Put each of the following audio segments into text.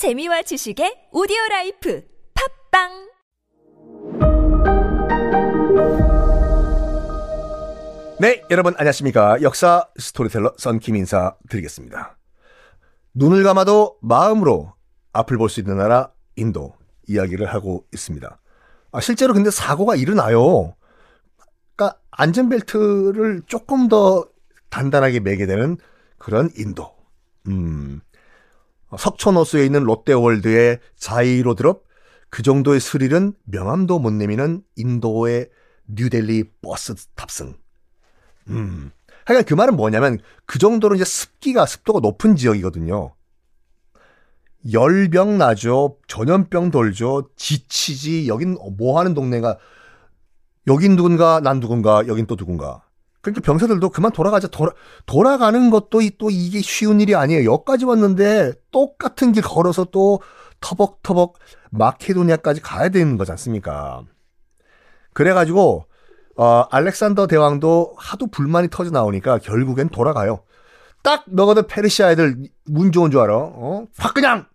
재미와 지식의 오디오 life 팟빵 네, 여러분 안녕하십니까. 역사 스토리텔러 썬킴 인사 드리겠습니다. 눈을 감아도 마음으로 앞을 볼 수 있는 나라 인도 이야기를 하고 있습니다. 아, 실제로 근데 사고가 일어나요. 그러니까 안전벨트를 조금 더 단단하게 매게 되는 그런 인도. 음. 석촌호수에 있는 롯데월드의 자이로 드롭 그 정도의 스릴은 명함도 못 내미는 인도의 뉴델리 버스 탑승. 음. 하여간 그 말은 뭐냐면 그 정도로 이제 습기가 습도가 높은 지역이거든요. 열병 나죠. 전염병 돌죠. 지치지. 여긴 뭐 하는 동네가 여긴 누군가 난 누군가 여긴 또 누군가. 그러니까 병사들도 그만 돌아가자. 돌아, 돌아가는 것도 이- 또 이게 쉬운 일이 아니에요. 여기까지 왔는데 똑같은 길 걸어서 또 터벅터벅 마케도니아까지 가야 되는 거지 않습니까? 그래가지고 어, 알렉산더 대왕도 하도 불만이 터져 나오니까 결국엔 돌아가요. 딱 너거든 페르시아 애들 운 좋은 줄 알아. 어? 확 그냥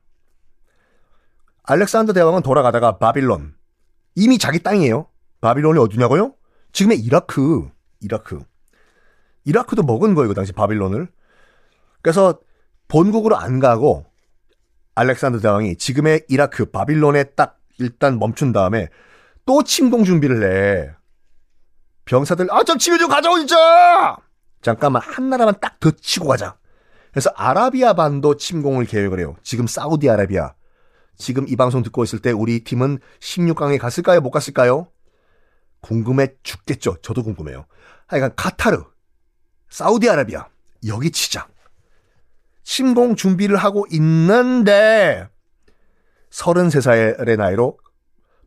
알렉산더 대왕은 돌아가다가 바빌론 이미 자기 땅이에요. 바빌론이 어디냐고요? 지금의 이라크. 이라크. 이라크도 먹은 거예요, 그 당시 바빌론을. 그래서 본국으로 안 가고 알렉산더 대왕이 지금의 이라크 바빌론에 딱 일단 멈춘 다음에 또 침공 준비를 해. 병사들 아 좀 치료 좀 가져오 진짜. 잠깐만 한 나라만 딱 더 치고 가자. 그래서 아라비아 반도 침공을 계획을 해요. 지금 사우디아라비아. 지금 이 방송 듣고 있을 때 우리 팀은 16강에 갔을까요? 못 갔을까요? 궁금해 죽겠죠. 저도 궁금해요. 하여간 카타르, 사우디아라비아 여기 치자. 침공 준비를 하고 있는데 33살의 나이로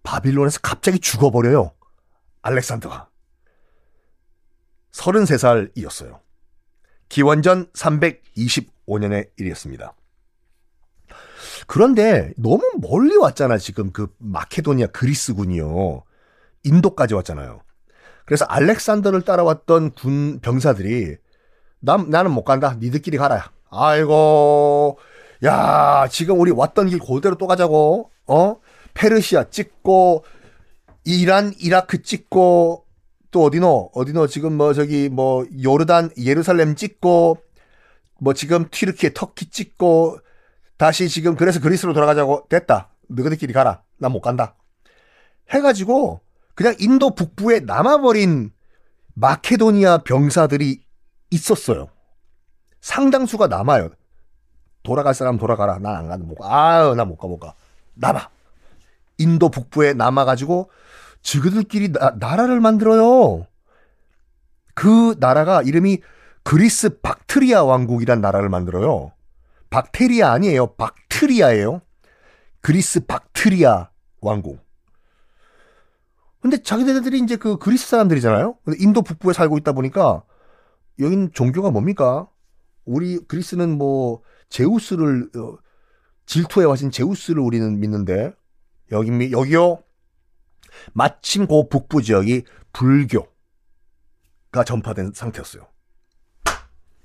바빌론에서 갑자기 죽어버려요. 알렉산더가. 33살이었어요. 기원전 325년의 일이었습니다. 그런데 너무 멀리 왔잖아, 지금 그 마케도니아 그리스군이요. 인도까지 왔잖아요. 그래서 알렉산더를 따라왔던 군 병사들이 남, 나는 못 간다. 니들끼리 가라. 아이고, 야, 지금 우리 왔던 길 그대로 또 가자고. 어? 페르시아 찍고, 이란, 이라크 찍고, 또 어디노? 어디노? 지금 뭐 저기 뭐 요르단, 예루살렘 찍고, 뭐 지금 튀르키예, 터키 찍고, 다시 지금 그래서 그리스로 돌아가자고. 됐다. 너희들끼리 가라. 난 못 간다. 해가지고, 그냥 인도 북부에 남아버린 마케도니아 병사들이 있었어요. 상당수가 남아요. 돌아갈 사람 돌아가라. 난안 간다. 못 가. 아유, 나 못 가, 못 가. 남아. 인도 북부에 남아가지고, 저그들끼리 나, 나라를 만들어요. 그 나라가 이름이 그리스 박트리아 왕국이란 나라를 만들어요. 박테리아 아니에요. 박트리아예요. 그리스 박트리아 왕국. 근데 자기네들이 이제 그 그리스 사람들이잖아요. 근데 인도 북부에 살고 있다 보니까 여긴 종교가 뭡니까? 우리 그리스는 뭐 제우스를 어, 질투해 와신 제우스를 우리는 믿는데 여기 미- 여기요. 마침 그 북부 지역이 불교가 전파된 상태였어요.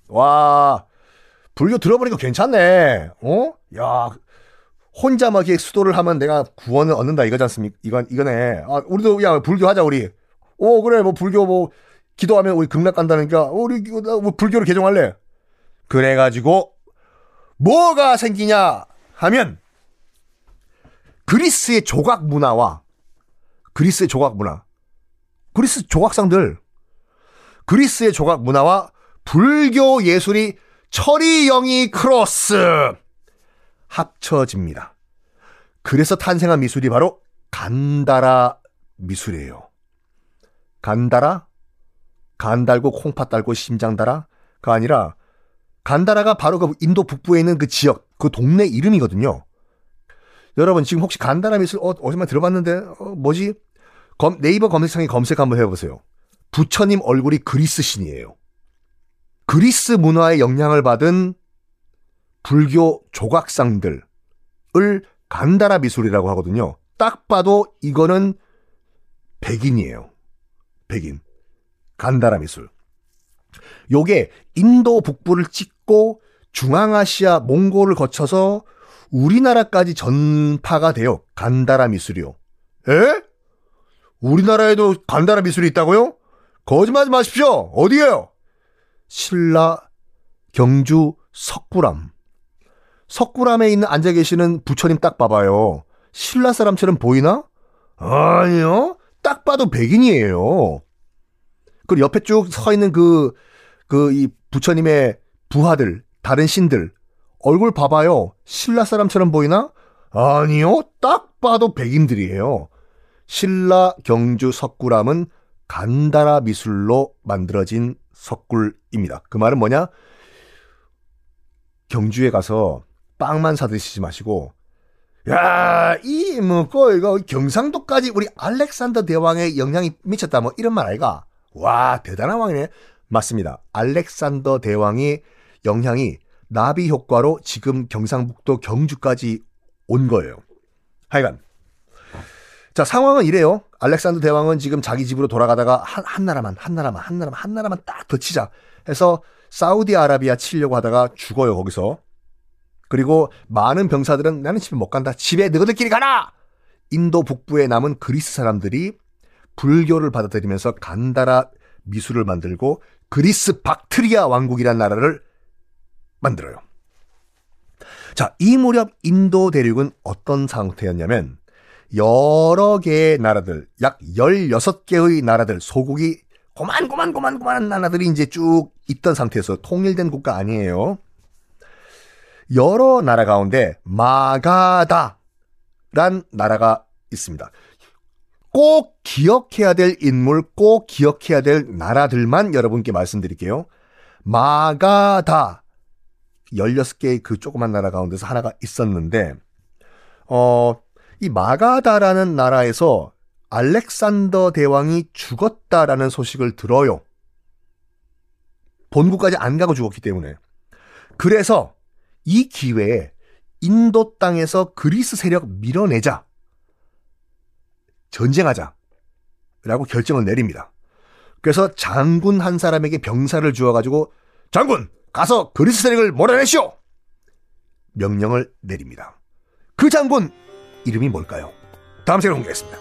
와, 불교 들어보니까 괜찮네. 어? 야, 혼자 막 이렇게 수도를 하면 내가 구원을 얻는다 이거지 않습니까? 이건 이거네. 아, 우리도 야 불교 하자 우리. 오 그래 뭐 불교 뭐 기도하면 우리 극락 간다니까 어, 우리 뭐 불교를 개종할래. 그래 가지고 뭐가 생기냐 하면 그리스의 조각 문화와 그리스의 조각 문화, 그리스 조각상들, 그리스의 조각 문화와 불교 예술이 철이영이 크로스 합쳐집니다. 그래서 탄생한 미술이 바로 간다라 미술이에요. 간다라? 간 달고 콩팥 달고 심장 달아가 아니라 간다라가 바로 그 인도 북부에 있는 그 지역, 그 동네 이름이거든요. 여러분 지금 혹시 간다라 미술 어, 어디만 들어봤는데 어, 뭐지? 검- 네이버 검색창에 검색 한번 해보세요. 부처님 얼굴이 그리스 신이에요. 그리스 문화의 영향을 받은 불교 조각상들을 간다라 미술이라고 하거든요. 딱 봐도 이거는 백인이에요. 백인. 간다라 미술. 요게 인도 북부를 찍고 중앙아시아 몽골을 거쳐서 우리나라까지 전파가 되어 간다라 미술이요. 에? 우리나라에도 간다라 미술이 있다고요? 거짓말하지 마십시오. 어디에요? 신라 경주 석굴암. 석굴암에 있는 앉아 계시는 부처님 딱 봐봐요. 신라 사람처럼 보이나? 아니요. 딱 봐도 백인이에요. 그리고 옆에 쭉 서 있는 그, 그, 이 부처님의 부하들, 다른 신들, 얼굴 봐봐요. 신라 사람처럼 보이나? 아니요. 딱 봐도 백인들이에요. 신라 경주 석굴암은 간다라 미술로 만들어진 석굴입니다. 그 말은 뭐냐? 경주에 가서 빵만 사 드시지 마시고, 야, 이, 뭐, 그, 이거, 경상도까지 우리 알렉산더 대왕의 영향이 미쳤다, 뭐, 이런 말 아이가? 와, 대단한 왕이네. 맞습니다. 알렉산더 대왕의 영향이 나비 효과로 지금 경상북도 경주까지 온 거예요. 하여간. 자, 상황은 이래요. 알렉산더 대왕은 지금 자기 집으로 돌아가다가 한, 한 나라만, 한 나라만, 한 나라만, 한 나라만 딱 더 치자 해서 사우디아라비아 치려고 하다가 죽어요, 거기서. 그리고 많은 병사들은 나는 집에 못 간다. 집에 너희들끼리 가라! 인도 북부에 남은 그리스 사람들이 불교를 받아들이면서 간다라 미술을 만들고 그리스 박트리아 왕국이라는 나라를 만들어요. 자, 이 무렵 인도 대륙은 어떤 상태였냐면 여러 개의 나라들, 약 16개의 나라들, 소국이 고만 고만 고만 고만한 나라들이 이제 쭉 있던 상태에서 통일된 국가 아니에요. 여러 나라 가운데 마가다란 나라가 있습니다. 꼭 기억해야 될 인물, 꼭 기억해야 될 나라들만 여러분께 말씀드릴게요. 마가다 16개의 그 조그만 나라 가운데서 하나가 있었는데 어, 이 마가다라는 나라에서 알렉산더 대왕이 죽었다라는 소식을 들어요. 본국까지 안 가고 죽었기 때문에. 그래서 이 기회에 인도 땅에서 그리스 세력 밀어내자. 전쟁하자. 라고 결정을 내립니다. 그래서 장군 한 사람에게 병사를 주어가지고 장군 가서 그리스 세력을 몰아내시오. 명령을 내립니다. 그 장군 이름이 뭘까요? 다음 시간에 공개하겠습니다.